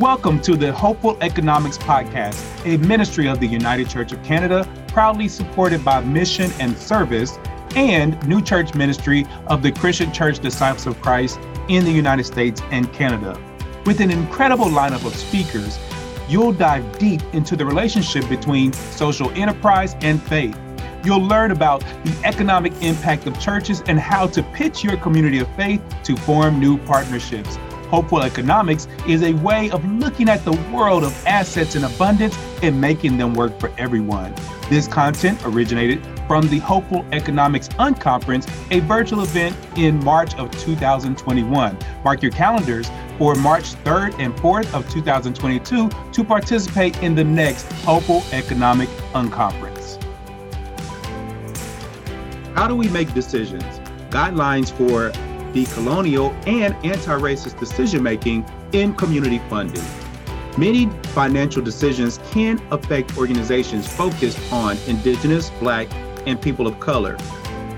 Welcome to the Hopeful Economics Podcast, a ministry of the United Church of Canada, proudly supported by Mission and Service and New Church Ministry of the Christian Church Disciples of Christ in the United States and Canada. With an incredible lineup of speakers, you'll dive deep into the relationship between social enterprise and faith. You'll learn about the economic impact of churches and how to pitch your community of faith to form new partnerships. Hopeful Economics is a way of looking at the world of assets in abundance and making them work for everyone. This content originated from the Hopeful Economics Unconference, a virtual event in March of 2021. Mark your calendars for March 3rd and 4th of 2022 to participate in the next Hopeful Economic Unconference. How do we make decisions? Guidelines for decolonial and anti-racist decision making in community funding. Many financial decisions can affect organizations focused on Indigenous, Black, and people of color.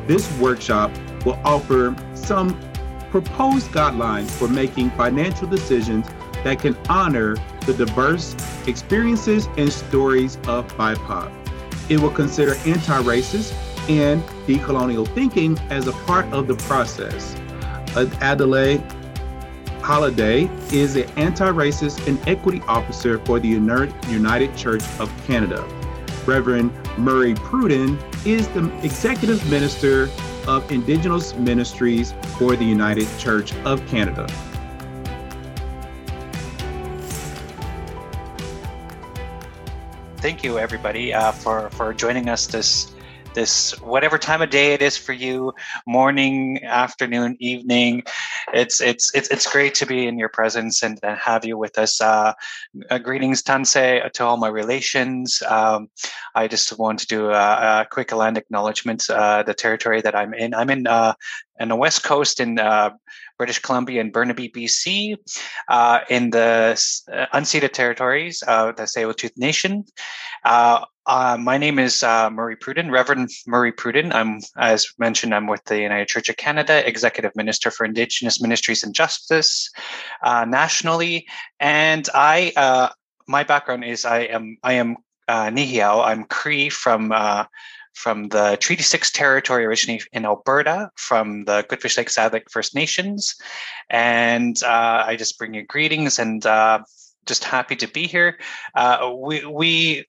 This workshop will offer some proposed guidelines for making financial decisions that can honor the diverse experiences and stories of BIPOC. It will consider anti racist and decolonial thinking as a part of the process. Adelaide Halliday is the anti-racist and equity officer for the United Church of Canada. Reverend Murray Pruden is the executive minister of Indigenous Ministries for the United Church of Canada. Thank you, everybody, uh, for for joining us this this whatever time of day it is for you morning afternoon evening it's it's it's, it's great to be in your presence and, have you with us. Uh, uh, greetings tanse to all my relations. Um, i just want to do a, a quick land acknowledgement uh, the territory that i'm in. I'm in uh, in the west coast in uh, British Columbia and Burnaby, BC, uh, in the uh, unceded territories of the Tsleil-Waututh Nation. Uh, uh, my name is uh, Murray Pruden, Reverend Murray Pruden. I'm, as mentioned, I'm with the United Church of Canada, Executive Minister for Indigenous Ministries and Justice uh, nationally, and I. my background is I am I am uh, Nehiyaw. I'm Cree from from the Treaty 6 territory originally in Alberta from the Goodfish Lake Saddleback First Nations. And uh, I just bring you greetings and uh, just happy to be here. Uh, we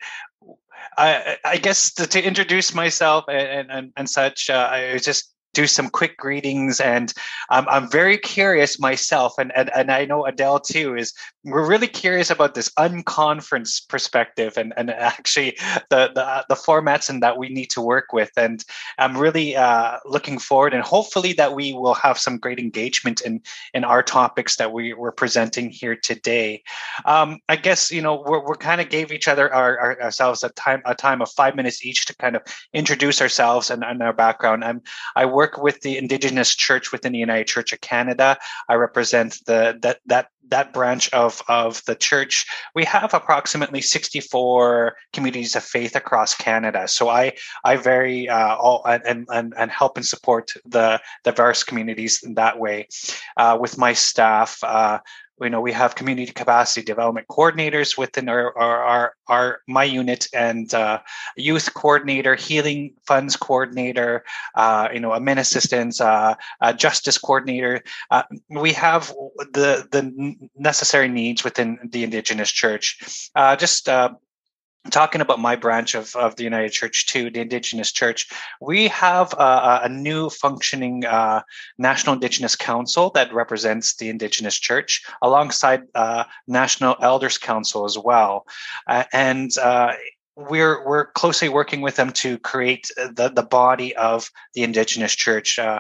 I, I guess to, to, introduce myself and, and, and such, uh, I just do some quick greetings. And um, I'm very curious myself, and, and, and I know Adele too, is we're really curious about this unconference perspective and, and actually the, the, the formats and that we need to work with. And I'm really uh, looking forward and hopefully that we will have some great engagement in, in our topics that we were presenting here today. Um, I guess, you know, we're, we're kind of gave each other our, our, ourselves a time, a time of five minutes each to kind of introduce ourselves and, and our background. I'm, I work work with the Indigenous Church within the United Church of Canada. I represent the that that that branch of of the church. We have approximately 64 communities of faith across Canada. So I I very uh, all and and and help and support the diverse communities in that way. Uh, with my staff, uh, you know we have community capacity development coordinators within our our, our, our my unit and uh, youth coordinator healing funds coordinator uh, you know admin assistants uh, justice coordinator. Uh, we have the the necessary needs within the indigenous church. Uh, just uh, talking about my branch of, of the United Church too, the Indigenous Church, we have a, a new functioning uh, National Indigenous Council that represents the Indigenous Church alongside uh, National Elders Council as well. Uh, and uh, we're we're closely working with them to create the, the body of the Indigenous Church. Uh,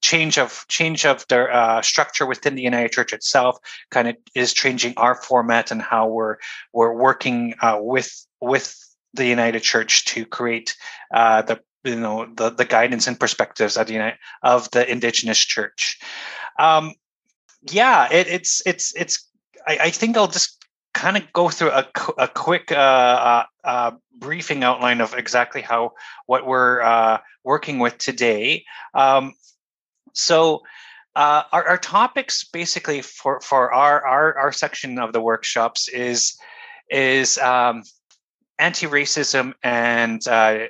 change of change of the uh, structure within the United Church itself kind of is changing our format and how we're we're working uh, with with the United Church to create uh, the you know the the guidance and perspectives of the United, of the Indigenous Church. Um, yeah, it, it's it's it's. I, I, think I'll just kind of go through a, a quick uh, uh, uh, briefing outline of exactly how what we're uh, working with today. Um, so uh, our, our topics basically for for our, our our section of the workshops is is um, anti-racism and uh,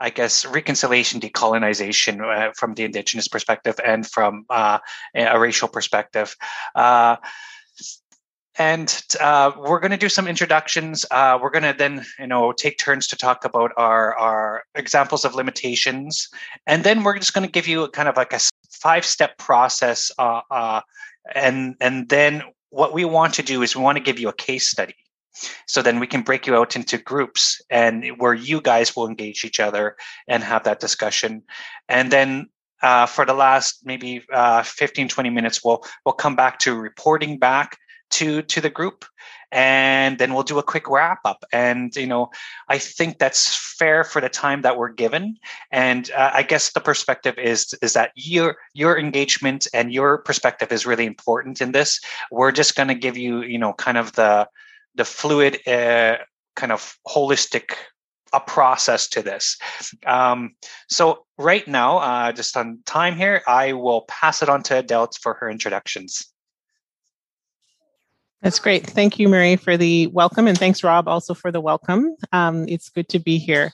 I guess reconciliation, decolonization uh, from the indigenous perspective and from uh, a racial perspective. Uh, and uh, we're going to do some introductions. Uh, we're going to then, you know, take turns to talk about our our examples of limitations, and then we're just going to give you kind of like a five step process. Uh, and and then what we want to do is we want to give you a case study so then we can break you out into groups and where you guys will engage each other and have that discussion. And then uh, for the last maybe uh, 15, 20 minutes, we'll we'll come back to reporting back to to the group and then we'll do a quick wrap up and you know i think that's fair for the time that we're given and uh, i guess the perspective is is that your your engagement and your perspective is really important in this we're just going to give you you know kind of the the fluid uh, kind of holistic a process to this. Um, so right now, uh, just on time here, I will pass it on to Adele for her introductions. That's great. Thank you, Murray, for the welcome, and thanks, Rob, also for the welcome. Um, it's good to be here.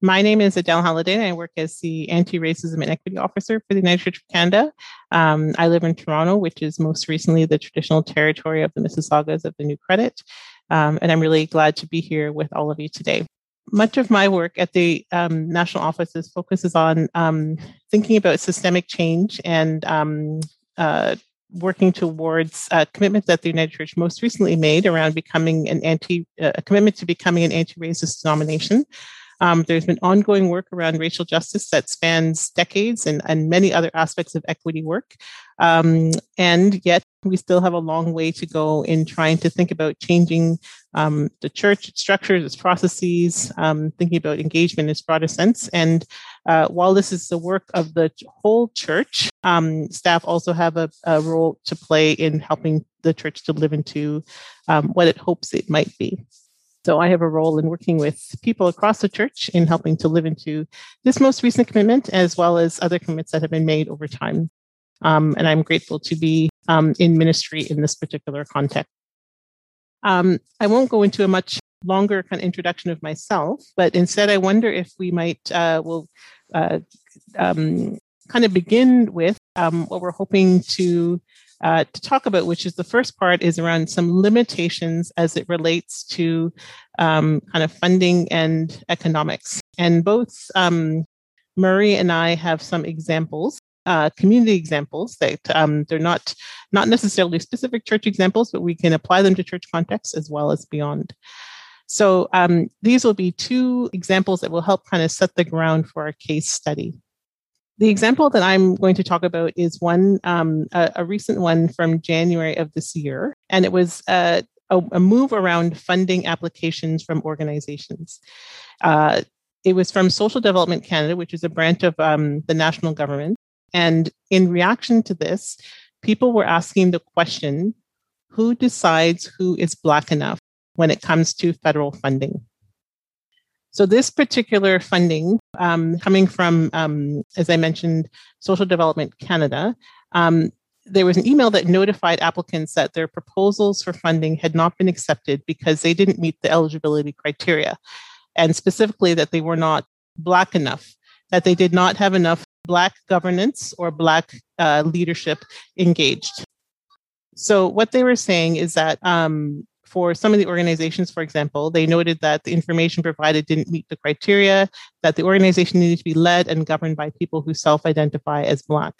My name is Adele Halliday, and I work as the Anti-Racism and Equity Officer for the United Church of Canada. Um, I live in Toronto, which is most recently the traditional territory of the Mississaugas of the New Credit. Um, and I'm really glad to be here with all of you today. Much of my work at the um, national offices focuses on um, thinking about systemic change and um, uh, working towards a commitment that the United Church most recently made around becoming an anti, uh, a commitment to becoming an anti-racist denomination. Um, there's been ongoing work around racial justice that spans decades and, and many other aspects of equity work. Um, and yet, we still have a long way to go in trying to think about changing um, the church structures, its processes, um, thinking about engagement in its broader sense. And uh, while this is the work of the whole church, um, staff also have a, a, role to play in helping the church to live into um, what it hopes it might be. So I have a role in working with people across the church in helping to live into this most recent commitment, as well as other commitments that have been made over time. Um, and I'm grateful to be um, in ministry in this particular context. Um, I won't go into a much longer kind of introduction of myself, but instead, I wonder if we might uh, will uh, um, kind of begin with um, what we're hoping to uh, to talk about, which is the first part is around some limitations as it relates to um, kind of funding and economics. And both um, Murray and I have some examples, uh, community examples that um, they're not not necessarily specific church examples, but we can apply them to church contexts as well as beyond. So um, these will be two examples that will help kind of set the ground for our case study. The example that I'm going to talk about is one, um, a, a, recent one from January of this year, and it was uh, a, a, move around funding applications from organizations. Uh, it was from Social Development Canada, which is a branch of um, the national government. And in reaction to this, people were asking the question who decides who is Black enough when it comes to federal funding? So this particular funding, um, coming from, um, as I mentioned, Social Development Canada, um, there was an email that notified applicants that their proposals for funding had not been accepted because they didn't meet the eligibility criteria, and specifically that they were not Black enough, that they did not have enough Black governance or Black uh, leadership engaged. So what they were saying is that um, for some of the organizations, for example, they noted that the information provided didn't meet the criteria, that the organization needed to be led and governed by people who self identify as Black.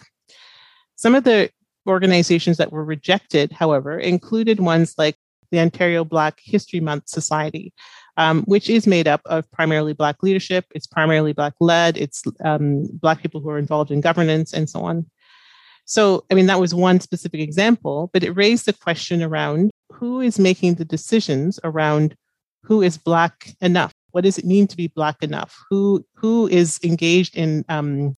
Some of the organizations that were rejected, however, included ones like the Ontario Black History Month Society, um, which is made up of primarily Black leadership, it's primarily Black led, it's um, Black people who are involved in governance, and so on. So, I mean, that was one specific example, but it raised the question around who is making the decisions around who is black enough? What does it mean to be black enough? Who who is engaged in um,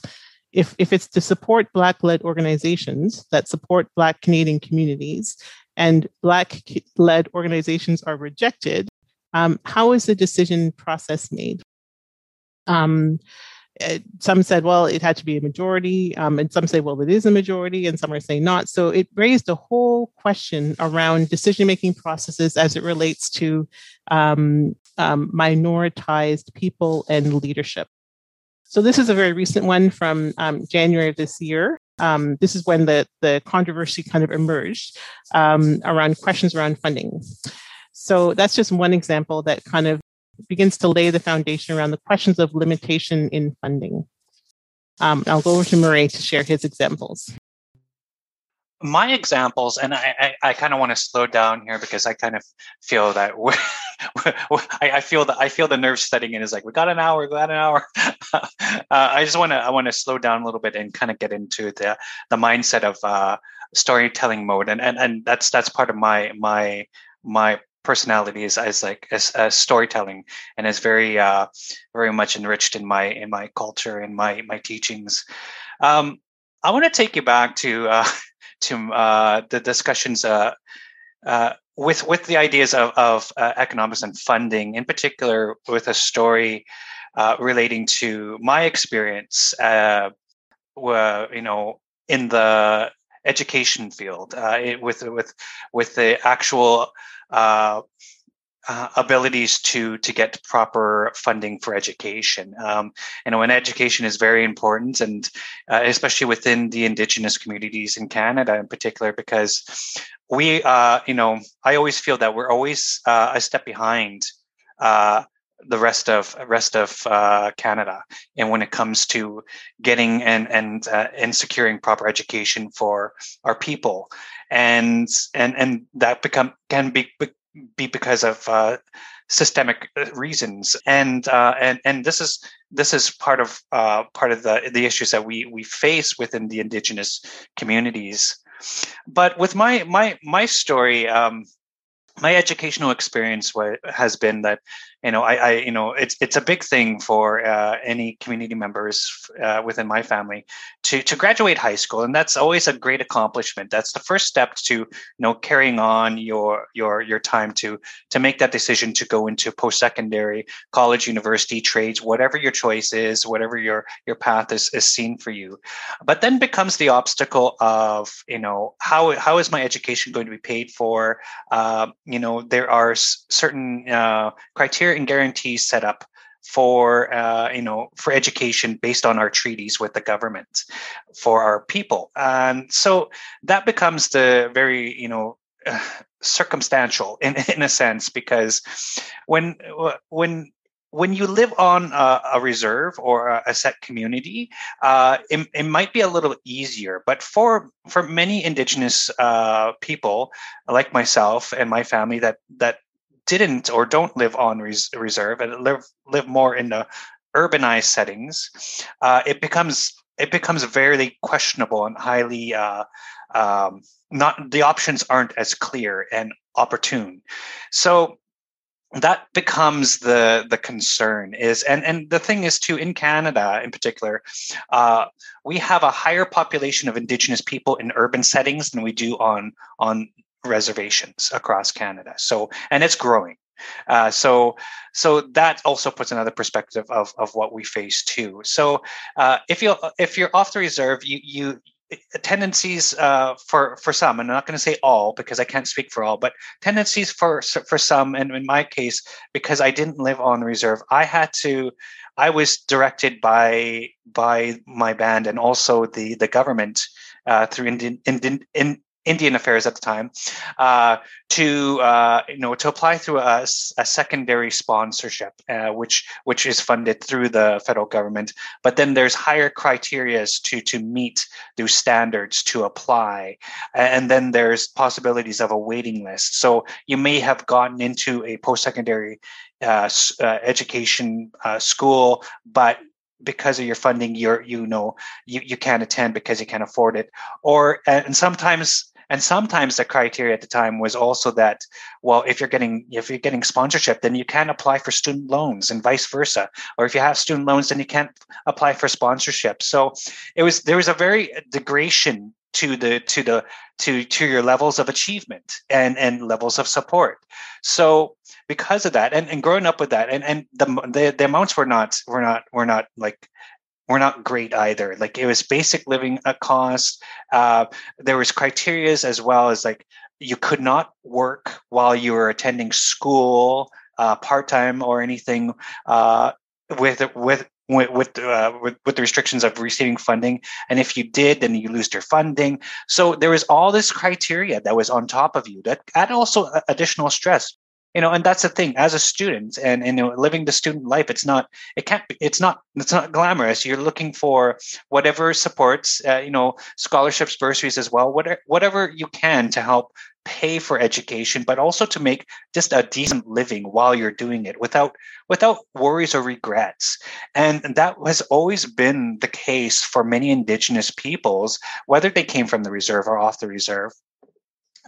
if, if it's to support black led organizations that support black canadian communities and black led organizations are rejected um, how is the decision process made? Um, some said, well, it had to be a majority, um, and some say, well, it is a majority, and some are saying not. So it raised a whole question around decision making processes as it relates to um, um, minoritized people and leadership. So this is a very recent one from um, January of this year. Um, this is when the, the controversy kind of emerged um, around questions around funding. So that's just one example that kind of begins to lay the foundation around the questions of limitation in funding. Um, I'll go over to Murray to share his examples. My examples, and I, I, I kind of want to slow down here because I kind of feel that I, feel that I feel the nerves setting in. Is like we got an hour, we got an hour. uh, I just want to I want to slow down a little bit and kind of get into the the mindset of uh, storytelling mode, and and and that's that's part of my my my personality is as like as, as storytelling and is very uh, very much enriched in my in my culture and my my teachings. Um, I want to take you back to uh, to uh, the discussions uh, uh, with with the ideas of, of uh, economics and funding, in particular with a story relating to my experience. You know, in the education field, it, with with with the actual uh, uh, abilities to to get proper funding for education. Um, you know, and education is very important, and uh, especially within the Indigenous communities in Canada, in particular, because we, uh, you know, I always feel that we're always uh, a step behind uh, the rest of rest of uh, Canada, and when it comes to getting and and uh, and securing proper education for our people, and and and that become can be be because of uh, systemic uh, reasons, and uh, and and this is this is part of uh, part of the the issues that we we face within the Indigenous communities. But with my my my story. Um, my educational experience has been that you know, I, I, you know, it's it's a big thing for uh, any community members uh, within my family to to graduate high school, and that's always a great accomplishment. That's the first step to you know carrying on your your your time to to make that decision to go into post secondary, college, university, trades, whatever your choice is, whatever your your path is is seen for you. But then becomes the obstacle of you know how how is my education going to be paid for? Uh, you know, there are certain uh, criteria and guarantees set up for uh, you know for education based on our treaties with the government for our people and so that becomes the very you know uh, circumstantial in, in a sense because when when when you live on a, a reserve or a, set community, uh, it, it, might be a little easier. But for for many Indigenous uh, people, like myself and my family, that that didn't or don't live on res- reserve and live live more in the urbanized settings, uh, it becomes it becomes very questionable and highly uh, um, not the options aren't as clear and opportune. So that becomes the the concern is and and the thing is too in canada in particular uh, we have a higher population of indigenous people in urban settings than we do on on reservations across Canada. So, and it's growing. Uh, so, so that also puts another perspective of, of what we face too. So, uh, if you if you're off the reserve, you you tendencies uh, for for some, and I'm not going to say all because I can't speak for all, but tendencies for for some, and in my case, because I didn't live on reserve, I had to. I was directed by by my band and also the the government uh, through Indian, Indian, in, Indian Affairs at the time, uh, to uh, you know to apply through a, a secondary sponsorship, uh, which which is funded through the federal government. But then there's higher criterias to to meet those standards to apply, and then there's possibilities of a waiting list. So you may have gotten into a post secondary uh, uh, education uh, school, but because of your funding you're you know you, you can't attend because you can't afford it or and sometimes and sometimes the criteria at the time was also that well if you're getting if you're getting sponsorship then you can't apply for student loans and vice versa. Or if you have student loans then you can't apply for sponsorship. So it was there was a very degradation to the to the to to your levels of achievement and and levels of support. So because of that and, and growing up with that and and the, the the amounts were not were not were not like were not great either. Like it was basic living cost. Uh, there was criterias as well as like you could not work while you were attending school uh, part time or anything uh, with with with with, uh, with, with the restrictions of receiving funding and if you did then you lose your funding so there was all this criteria that was on top of you that add also additional stress you know and that's the thing as a student and, and you know living the student life it's not it can't be it's not it's not glamorous. You're looking for whatever supports uh, you know scholarships bursaries as well whatever whatever you can to help pay for education but also to make just a decent living while you're doing it without without worries or regrets. And that has always been the case for many indigenous peoples whether they came from the reserve or off the reserve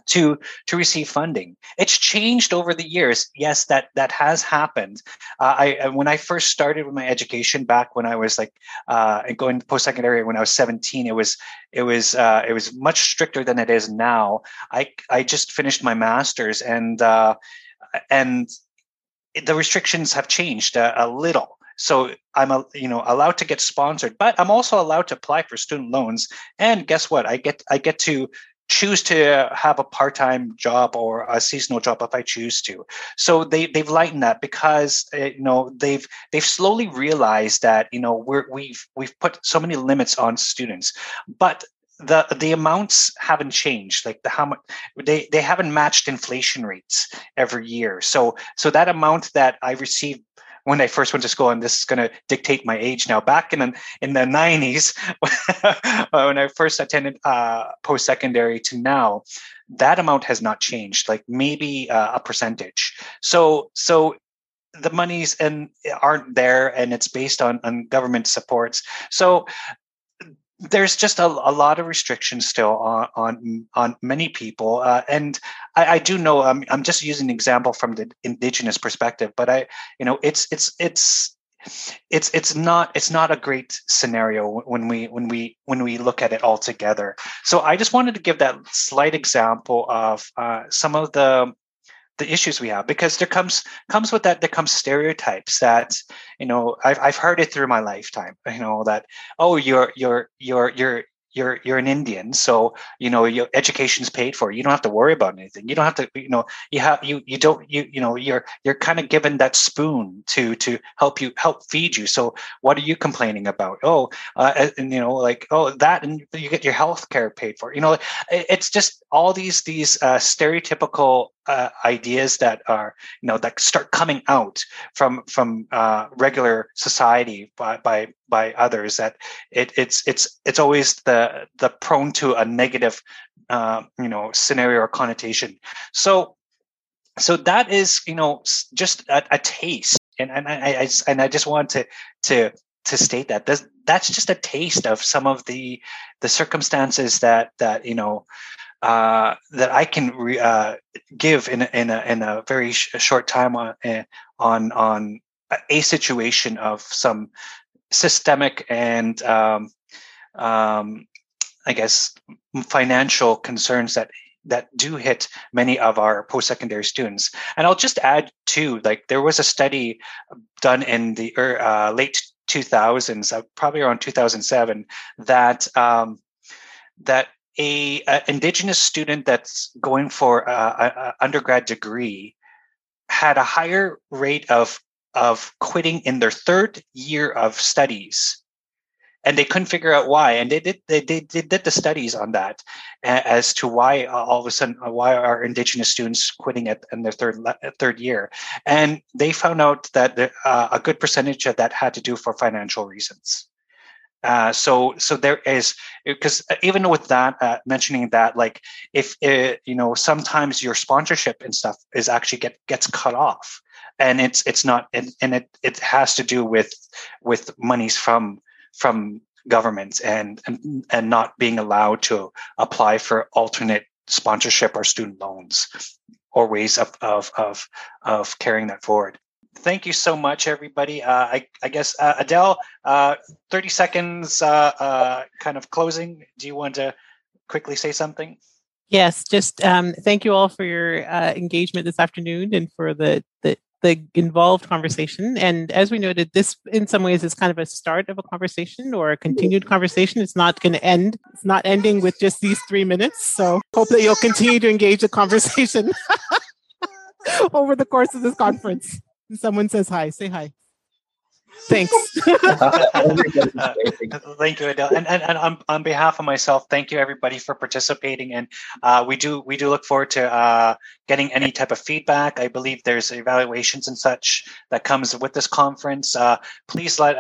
to to receive funding. It's changed over the years. Yes, that that has happened. Uh, I when I first started with my education back when I was like uh, going post secondary when I was seventeen, it was it was uh, it was much stricter than it is now. I I just finished my master's and uh, and the restrictions have changed a, a little so i'm a, you know allowed to get sponsored but i'm also allowed to apply for student loans and guess what i get i get to choose to have a part-time job or a seasonal job if I choose to. So they they've lightened that because uh, you know they've they've slowly realized that you know we're we've we've put so many limits on students, but the the amounts haven't changed like the how much they they haven't matched inflation rates every year so so that amount that i received when I first went to school, and this is going to dictate my age now. Back in the, in the 90s, when I first attended uh, post secondary to now, that amount has not changed, like maybe uh, a percentage. So, so the monies and aren't there, and it's based on on government supports. So there's just a, a lot of restrictions still on on, on many people uh, and I, I, do know I'm, I'm just using an example from the indigenous perspective but i you know it's it's it's it's it's not it's not a great scenario when we when we when we look at it all together. So i just wanted to give that slight example of uh, some of the the issues we have because there comes comes with that there comes stereotypes that you know I've I've heard it through my lifetime you know that oh you're you're you're you're you're you're an Indian, so you know your education's paid for. You don't have to worry about anything. You don't have to, you know, you have you you don't you you know you're you're kind of given that spoon to to help you help feed you. So what are you complaining about? Oh, uh, and you know like oh that and you get your health care paid for. You know, it's just all these these uh, stereotypical uh, ideas that are you know that start coming out from from uh, regular society by by by others that it, it's it's it's always the the prone to a negative uh, you know scenario or connotation. So so that is you know just a, a taste. And and I, I and I just want to to to state that that's just a taste of some of the the circumstances that that you know uh, that I can re, uh, give in a, in a, in a very sh- short time on, eh, on on a situation of some systemic and um, um, I guess financial concerns that that do hit many of our post-secondary students. And I'll just add too, like there was a study done in the uh, late 2000s, uh, probably around 2007, that um, that a, a, indigenous student that's going for a, a undergrad degree had a higher rate of of quitting in their third year of studies. And they couldn't figure out why and they did they, they, they did the studies on that as to why uh, all of a sudden uh, why are indigenous students quitting at in their third third year? And they found out that the, uh, a good percentage of that had to do for financial reasons uh, so so there is because even with that uh, mentioning that like if it, you know sometimes your sponsorship and stuff is actually get gets cut off and it's it's not and, and it it has to do with with monies from from governments and and and not being allowed to apply for alternate sponsorship or student loans or ways of of of, of carrying that forward thank you so much, everybody. Uh, I, I, guess uh, Adele, uh, thirty seconds, uh, uh, kind of closing. Do you want to quickly say something? Yes, just um, thank you all for your uh, engagement this afternoon and for the the the involved conversation. And as we noted, this in some ways is kind of a start of a conversation or a continued conversation. It's not going to end. It's not ending with just these three minutes. So hope that you'll continue to engage the conversation over the course of this conference. Someone says hi. Say hi. Thanks. uh, thank you, Adele. And, and, and on, on, behalf of myself, thank you everybody for participating. And uh, we do we do look forward to uh, getting any type of feedback. I believe there's evaluations and such that comes with this conference. Uh, please let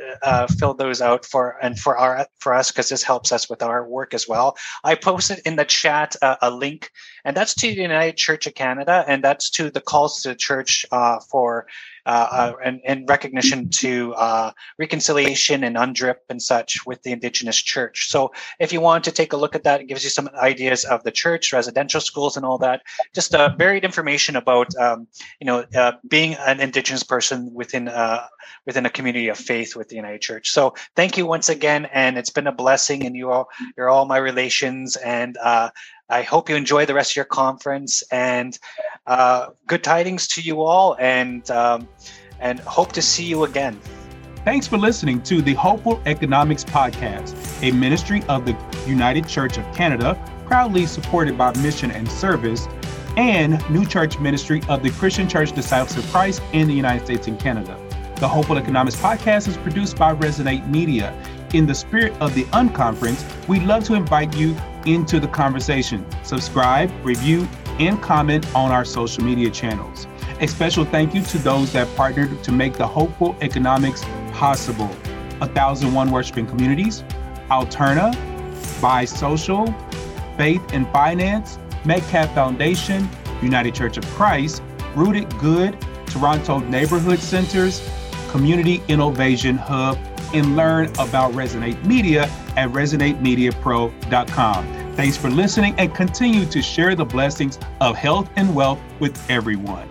uh, uh, fill those out for and for our for us because this helps us with our work as well. I posted in the chat a link, and that's to the United Church of Canada, and that's to the calls to the church for uh, uh, and, recognition to uh, reconciliation and UNDRIP and such with the Indigenous Church. So if you want to take a look at that, it gives you some ideas of the church, residential schools, and all that. Just uh, varied information about um, you know uh, being an Indigenous person within uh, within a community of faith with the United Church. So thank you once again, and it's been a blessing. And you all you're all my relations, and I hope you enjoy the rest of your conference and uh, good tidings to you all and um, and hope to see you again. Thanks for listening to the Hopeful Economics Podcast, a ministry of the United Church of Canada, proudly supported by Mission and Service, and New Church Ministry of the Christian Church Disciples of Christ in the United States and Canada. The Hopeful Economics Podcast is produced by Resonate Media. In the spirit of the Unconference, we'd love to invite you into the conversation. Subscribe, review, and comment on our social media channels. A special thank you to those that partnered to make the Hopeful Economics possible. 1001 Worshiping Communities, Alterna, Buy Social, Faith and Finance, Metcalf Foundation, United Church of Christ, Rooted Good, Toronto Neighborhood Centers, Community Innovation Hub, and learn about Resonate Media at resonatemediapro.com. Thanks for listening and continue to share the blessings of health and wealth with everyone.